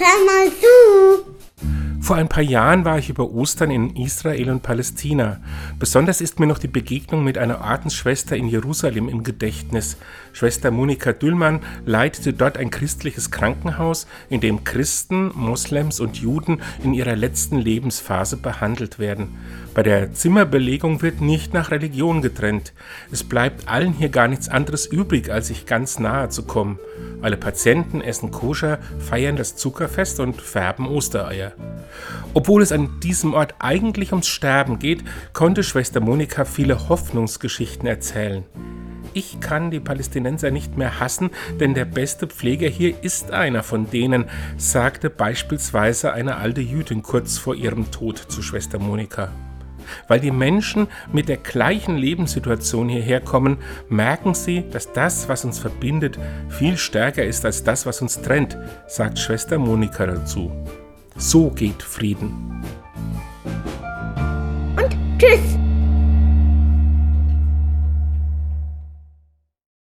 Hör mal zu. Vor ein paar Jahren war ich über Ostern in Israel und Palästina. Besonders ist mir noch die Begegnung mit einer Ordensschwester in Jerusalem im Gedächtnis. Schwester Monika Düllmann leitete dort ein christliches Krankenhaus, in dem Christen, Moslems und Juden in ihrer letzten Lebensphase behandelt werden. Bei der Zimmerbelegung wird nicht nach Religion getrennt. Es bleibt allen hier gar nichts anderes übrig, als sich ganz nahe zu kommen. Alle Patienten essen koscher, feiern das Zuckerfest und färben Ostereier. Obwohl es an diesem Ort eigentlich ums Sterben geht, konnte Schwester Monika viele Hoffnungsgeschichten erzählen. Ich kann die Palästinenser nicht mehr hassen, denn der beste Pfleger hier ist einer von denen, sagte beispielsweise eine alte Jüdin kurz vor ihrem Tod zu Schwester Monika. Weil die Menschen mit der gleichen Lebenssituation hierher kommen, merken sie, dass das, was uns verbindet, viel stärker ist als das, was uns trennt, sagt Schwester Monika dazu. So geht Frieden. Und tschüss.